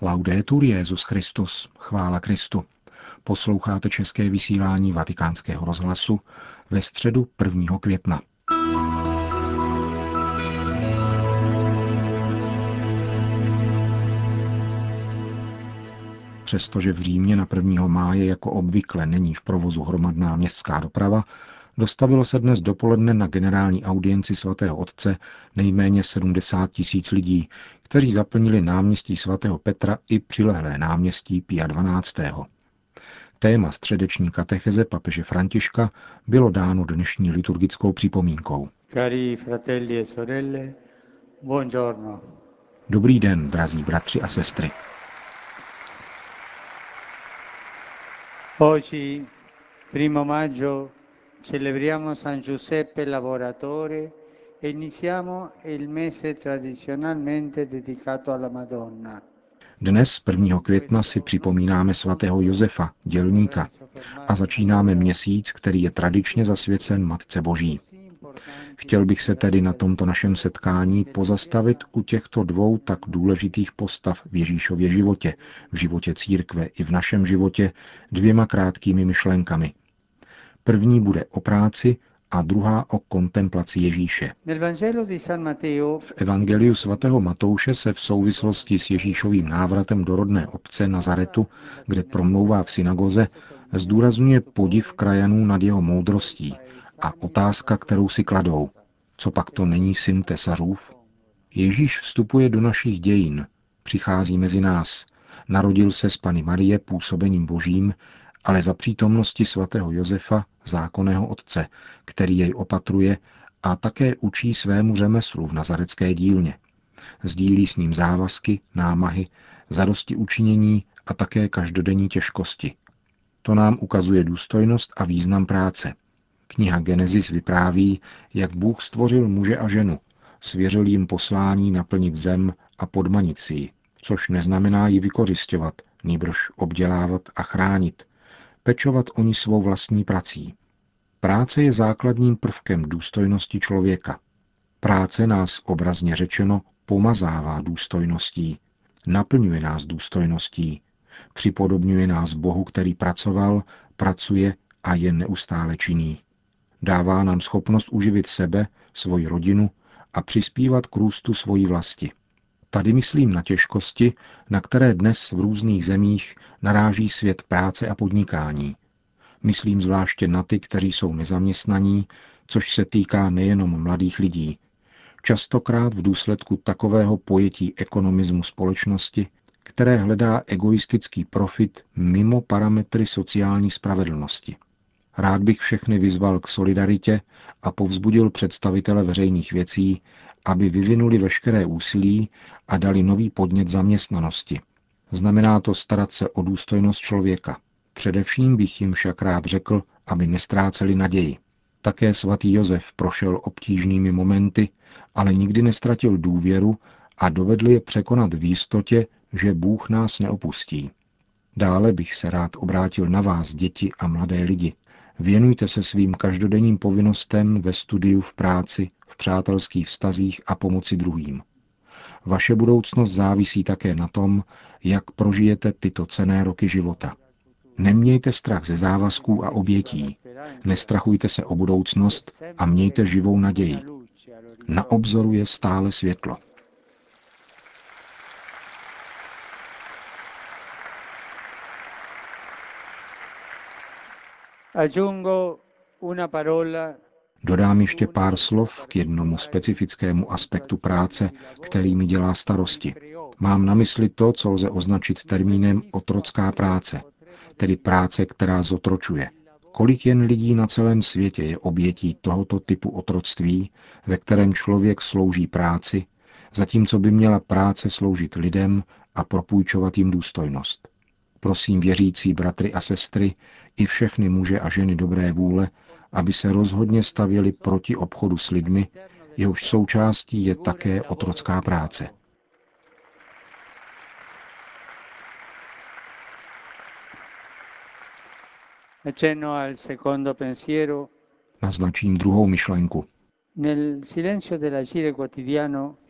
Laudetur Jezus Christus, chvála Kristu. Posloucháte české vysílání Vatikánského rozhlasu ve středu 1. května. Přestože v Římě na 1. máje jako obvykle není v provozu hromadná městská doprava, dostavilo se dnes dopoledne na generální audienci svatého otce nejméně 70 tisíc lidí, kteří zaplnili náměstí svatého Petra i přilehlé náměstí Pia 12. Téma středeční katecheze papeže Františka bylo dáno dnešní liturgickou připomínkou. Cari fratelli e sorelle, buongiorno. Dobrý den, drazí bratři a sestry. Oggi, primo maggio, celebriamo San Giuseppe Lavoratore e iniziamo il mese tradizionalmente dedicato alla Madonna. Dnes, 1. května, si připomínáme svatého Josefa, dělníka, a začínáme měsíc, který je tradičně zasvěcen Matce Boží. Chtěl bych se tedy na tomto našem setkání pozastavit u těchto dvou tak důležitých postav v Ježíšově životě, v životě církve i v našem životě dvěma krátkými myšlenkami. První bude o práci a druhá o kontemplaci Ježíše. V Evangeliu svatého Matouše se v souvislosti s Ježíšovým návratem do rodné obce Nazaretu, kde promlouvá v synagoze, zdůrazňuje podiv krajanů nad jeho moudrostí a otázka, kterou si kladou. Co pak to není syn tesařův? Ježíš vstupuje do našich dějin, přichází mezi nás, narodil se z Pany Marie působením božím, ale za přítomnosti svatého Josefa, zákonného otce, který jej opatruje a také učí svému řemeslu v nazarecké dílně. Sdílí s ním závazky, námahy, zadosti učinění a také každodenní těžkosti. To nám ukazuje důstojnost a význam práce – Kniha Genesis vypráví, jak Bůh stvořil muže a ženu, svěřil jim poslání naplnit zem a podmanit si ji, což neznamená ji vykořišťovat, nýbrž obdělávat a chránit, pečovat o ní svou vlastní prací. Práce je základním prvkem důstojnosti člověka. Práce nás obrazně řečeno pomazává důstojností, naplňuje nás důstojností, připodobňuje nás Bohu, který pracoval, pracuje a je neustále činný. Dává nám schopnost uživit sebe, svoji rodinu a přispívat k růstu svojí vlasti. Tady myslím na těžkosti, na které dnes v různých zemích naráží svět práce a podnikání. Myslím zvláště na ty, kteří jsou nezaměstnaní, což se týká nejenom mladých lidí. Častokrát v důsledku takového pojetí ekonomismu společnosti, které hledá egoistický profit mimo parametry sociální spravedlnosti. Rád bych všechny vyzval k solidaritě a povzbudil představitele veřejných věcí, aby vyvinuli veškeré úsilí a dali nový podnět zaměstnanosti. Znamená to starat se o důstojnost člověka. Především bych jim však rád řekl, aby nestráceli naději. Také svatý Josef prošel obtížnými momenty, ale nikdy nestratil důvěru a dovedl je překonat v jistotě, že Bůh nás neopustí. Dále bych se rád obrátil na vás, děti a mladé lidi, Věnujte se svým každodenním povinnostem ve studiu, v práci, v přátelských vztazích a pomoci druhým. Vaše budoucnost závisí také na tom, jak prožijete tyto cené roky života. Nemějte strach ze závazků a obětí. Nestrachujte se o budoucnost a mějte živou naději. Na obzoru je stále světlo. Dodám ještě pár slov k jednomu specifickému aspektu práce, který mi dělá starosti. Mám na mysli to, co lze označit termínem otrocká práce, tedy práce, která zotročuje. Kolik jen lidí na celém světě je obětí tohoto typu otroctví, ve kterém člověk slouží práci, zatímco by měla práce sloužit lidem a propůjčovat jim důstojnost. Prosím věřící bratry a sestry i všechny muže a ženy dobré vůle, aby se rozhodně stavěli proti obchodu s lidmi, jehož součástí je také otrocká práce. Naznačím druhou myšlenku.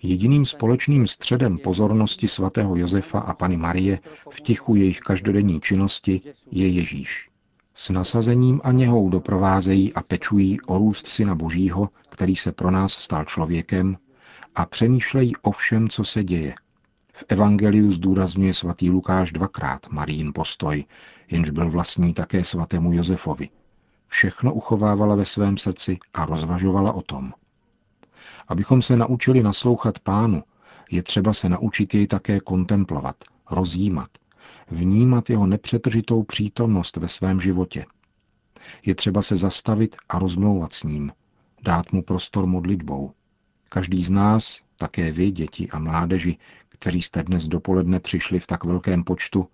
Jediným společným středem pozornosti svatého Josefa a Pany Marie v tichu jejich každodenní činnosti je Ježíš. S nasazením a něhou doprovázejí a pečují o růst Syna Božího, který se pro nás stal člověkem, a přemýšlejí o všem, co se děje. V Evangeliu zdůrazňuje svatý Lukáš dvakrát Marín postoj, jenž byl vlastní také svatému Josefovi. Všechno uchovávala ve svém srdci a rozvažovala o tom. Abychom se naučili naslouchat pánu, je třeba se naučit jej také kontemplovat, rozjímat, vnímat jeho nepřetržitou přítomnost ve svém životě. Je třeba se zastavit a rozmlouvat s ním, dát mu prostor modlitbou. Každý z nás, také vy, děti a mládeži, kteří jste dnes dopoledne přišli v tak velkém počtu,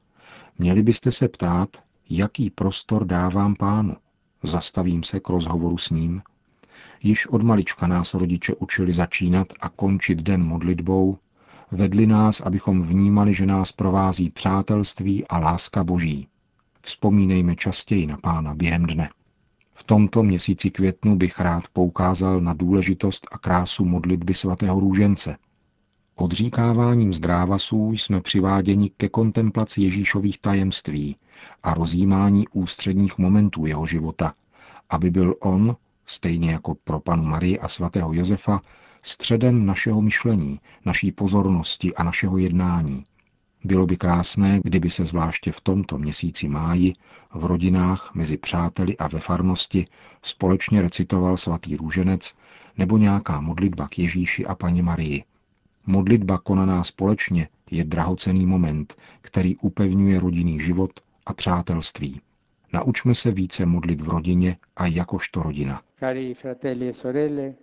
měli byste se ptát, jaký prostor dávám pánu. Zastavím se k rozhovoru s ním. Již od malička nás rodiče učili začínat a končit den modlitbou, vedli nás, abychom vnímali, že nás provází přátelství a láska Boží. Vzpomínejme častěji na pána během dne. V tomto měsíci květnu bych rád poukázal na důležitost a krásu modlitby svatého růžence. Odříkáváním zdrávasů jsme přiváděni ke kontemplaci Ježíšových tajemství a rozjímání ústředních momentů jeho života, aby byl on, stejně jako pro panu Marii a svatého Josefa, středem našeho myšlení, naší pozornosti a našeho jednání. Bylo by krásné, kdyby se zvláště v tomto měsíci máji v rodinách, mezi přáteli a ve farnosti společně recitoval svatý růženec nebo nějaká modlitba k Ježíši a paní Marii. Modlitba konaná společně je drahocený moment, který upevňuje rodinný život a přátelství. Naučme se více modlit v rodině a jakožto rodina. E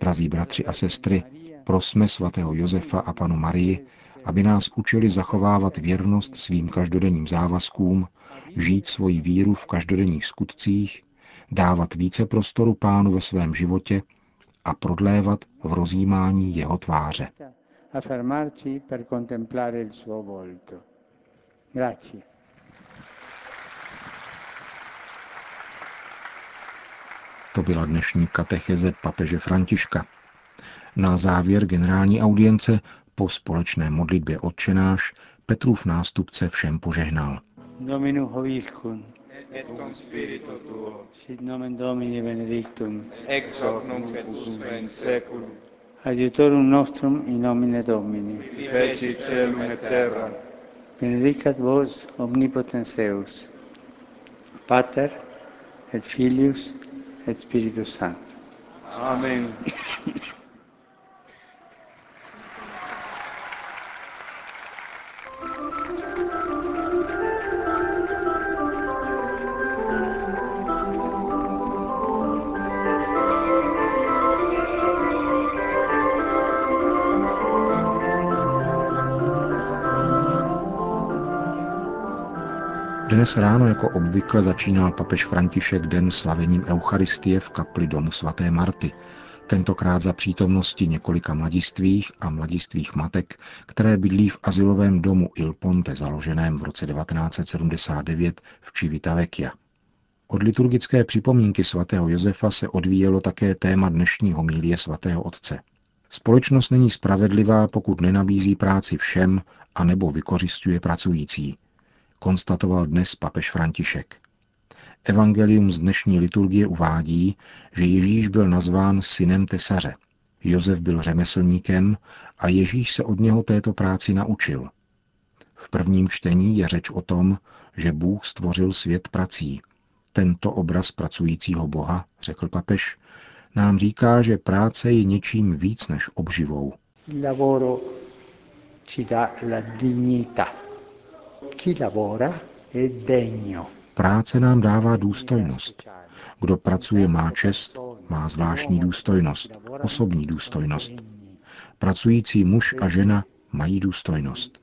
Drazí bratři a sestry, prosme svatého Josefa a panu Marii, aby nás učili zachovávat věrnost svým každodenním závazkům, žít svoji víru v každodenních skutcích, dávat více prostoru pánu ve svém životě a prodlévat v rozjímání jeho tváře. Grazie. To byla dnešní katecheze papeže Františka. Na závěr generální audience po společné modlitbě odčenáš Petrův nástupce všem požehnal. Dominu. Et cum spiritu tuo. Sit nomen Domini benedictum. Ex hoc nunc et usque in seculum. Adiutorum nostrum in nomine Domini. Feci celum et terra. Benedicat vos omnipotens Deus. Pater et Filius et Spiritus Sancto. Amen. Dnes ráno jako obvykle začínal papež František den slavením Eucharistie v kapli domu svaté Marty, tentokrát za přítomnosti několika mladistvých a mladistvých matek, které bydlí v asilovém domu Il Ponte založeném v roce 1979 v Civitavecchia. Od liturgické připomínky svatého Josefa se odvíjelo také téma dnešního mílie svatého otce. Společnost není spravedlivá, pokud nenabízí práci všem a nebo vykořišťuje pracující, konstatoval dnes papež František. Evangelium z dnešní liturgie uvádí, že Ježíš byl nazván synem tesaře. Josef byl řemeslníkem a Ježíš se od něho této práci naučil. V prvním čtení je řeč o tom, že Bůh stvořil svět prací. Tento obraz pracujícího Boha, řekl papež, nám říká, že práce je něčím víc než obživou. Lavoro ci la Práce nám dává důstojnost. Kdo pracuje, má čest, má zvláštní důstojnost, osobní důstojnost. Pracující muž a žena mají důstojnost.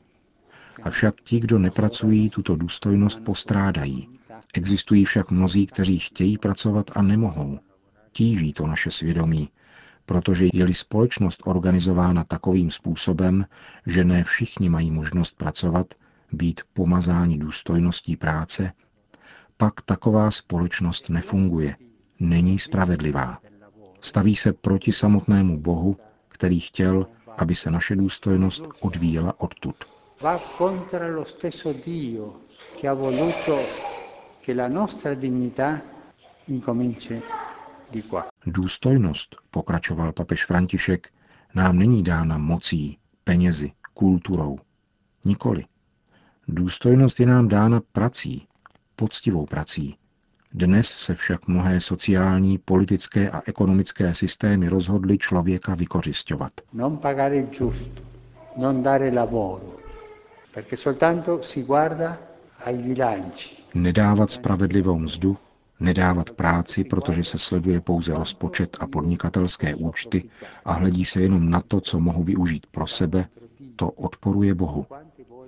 Avšak ti, kdo nepracují, tuto důstojnost postrádají. Existují však mnozí, kteří chtějí pracovat a nemohou. Tíží to naše svědomí, protože je-li společnost organizována takovým způsobem, že ne všichni mají možnost pracovat, být pomazáni důstojností práce, pak taková společnost nefunguje není spravedlivá. Staví se proti samotnému Bohu, který chtěl, aby se naše důstojnost odvíjela odtud. Va contro lo stesso Dio che ha voluto che la nostra dignità incominci di qua. Důstojnost, pokračoval papež František, nám není dána mocí, penězi, kulturou. Nikoli. Důstojnost je nám dána prací, poctivou prací. Dnes se však mnohé sociální, politické a ekonomické systémy rozhodly člověka vykořišťovat. Non pagare il giusto, non dare lavoro, perché soltanto si guarda ai bilanci. Nedávat spravedlivou mzdu, nedávat práci, protože se sleduje pouze rozpočet a podnikatelské účty a hledí se jenom na to, co mohu využít pro sebe, to odporuje Bohu.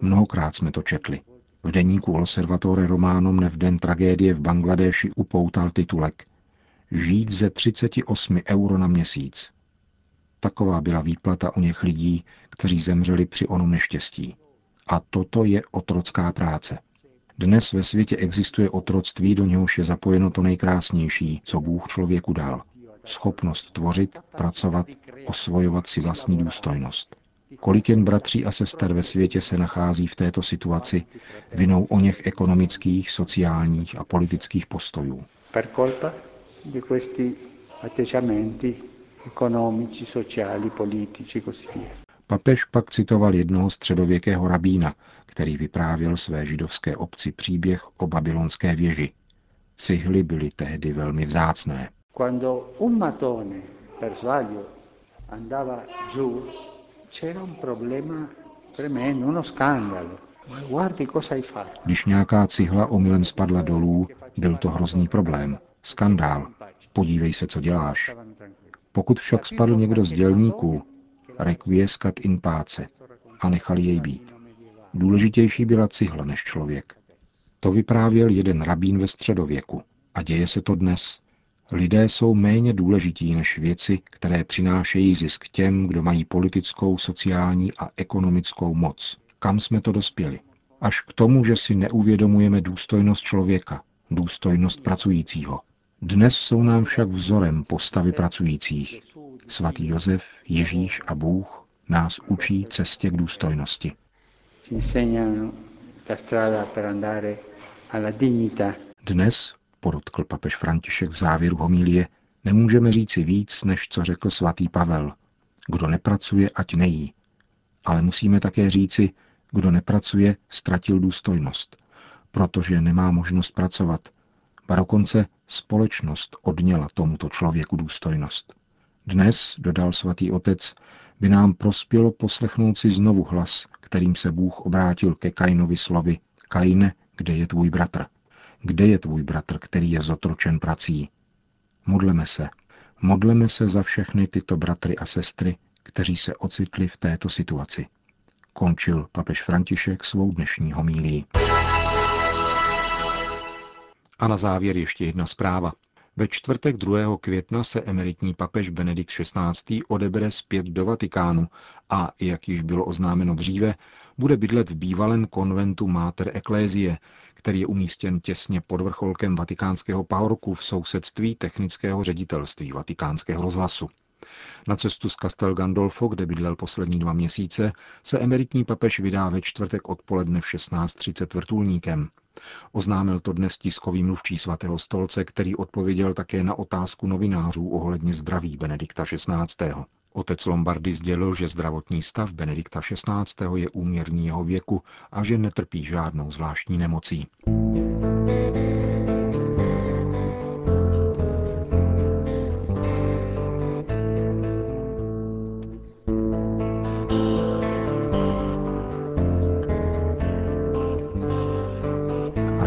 Mnohokrát jsme to četli. V deníku Osservatore Romano mne v den tragédie v Bangladeši upoutal titulek Žít ze 38 euro na měsíc. Taková byla výplata o něch lidí, kteří zemřeli při onom neštěstí. A toto je otrocká práce. Dnes ve světě existuje otroctví, do něhož je zapojeno to nejkrásnější, co Bůh člověku dal. Schopnost tvořit, pracovat, osvojovat si vlastní důstojnost. Kolik jen bratří a sester ve světě se nachází v této situaci vinou o něch ekonomických, sociálních a politických postojů. Per colpa di questi atteggiamenti economici, sociali, politici così via. Papež pak citoval jednoho středověkého rabína, který vyprávěl své židovské obci příběh o babylonské věži. Cihly byly tehdy velmi vzácné. Quando un matone per sbaglio andava giù, c'era un problema tremendo, uno scandalo. Když nějaká cihla omylem spadla dolů, byl to hrozný problém. Skandál. Podívej se, co děláš. Pokud však spadl někdo z dělníků, requiescat in pace a nechali jej být. Důležitější byla cihla než člověk. To vyprávěl jeden rabín ve středověku. A děje se to dnes. Lidé jsou méně důležití než věci, které přinášejí zisk těm, kdo mají politickou, sociální a ekonomickou moc. Kam jsme to dospěli? Až k tomu, že si neuvědomujeme důstojnost člověka, důstojnost pracujícího. Dnes jsou nám však vzorem postavy pracujících. Svatý Josef, Ježíš a Bůh nás učí cestě k důstojnosti. Dnes, podotkl papež František v závěru homilie, nemůžeme říci víc, než co řekl svatý Pavel. Kdo nepracuje, ať nejí. Ale musíme také říci, kdo nepracuje, ztratil důstojnost, protože nemá možnost pracovat. Ba dokonce společnost odněla tomuto člověku důstojnost. Dnes, dodal svatý otec, by nám prospělo poslechnout si znovu hlas, kterým se Bůh obrátil ke Kainovi slovy Kaine, kde je tvůj bratr? Kde je tvůj bratr, který je zotročen prací? Modleme se. Modleme se za všechny tyto bratry a sestry, kteří se ocitli v této situaci. Končil papež František svou dnešní homílii. A na závěr ještě jedna zpráva. Ve čtvrtek 2. května se emeritní papež Benedikt XVI. odebere zpět do Vatikánu a, jak již bylo oznámeno dříve, bude bydlet v bývalém konventu Mater Ecclesiae, který je umístěn těsně pod vrcholkem vatikánského pahorku v sousedství technického ředitelství vatikánského rozhlasu. Na cestu z Castel Gandolfo, kde bydlel poslední dva měsíce, se emeritní papež vydá ve čtvrtek odpoledne v 16.30 vrtulníkem. Oznámil to dnes tiskový mluvčí svatého stolce, který odpověděl také na otázku novinářů ohledně zdraví Benedikta XVI. Otec Lombardy sdělil, že zdravotní stav Benedikta XVI. je úměrný jeho věku a že netrpí žádnou zvláštní nemocí.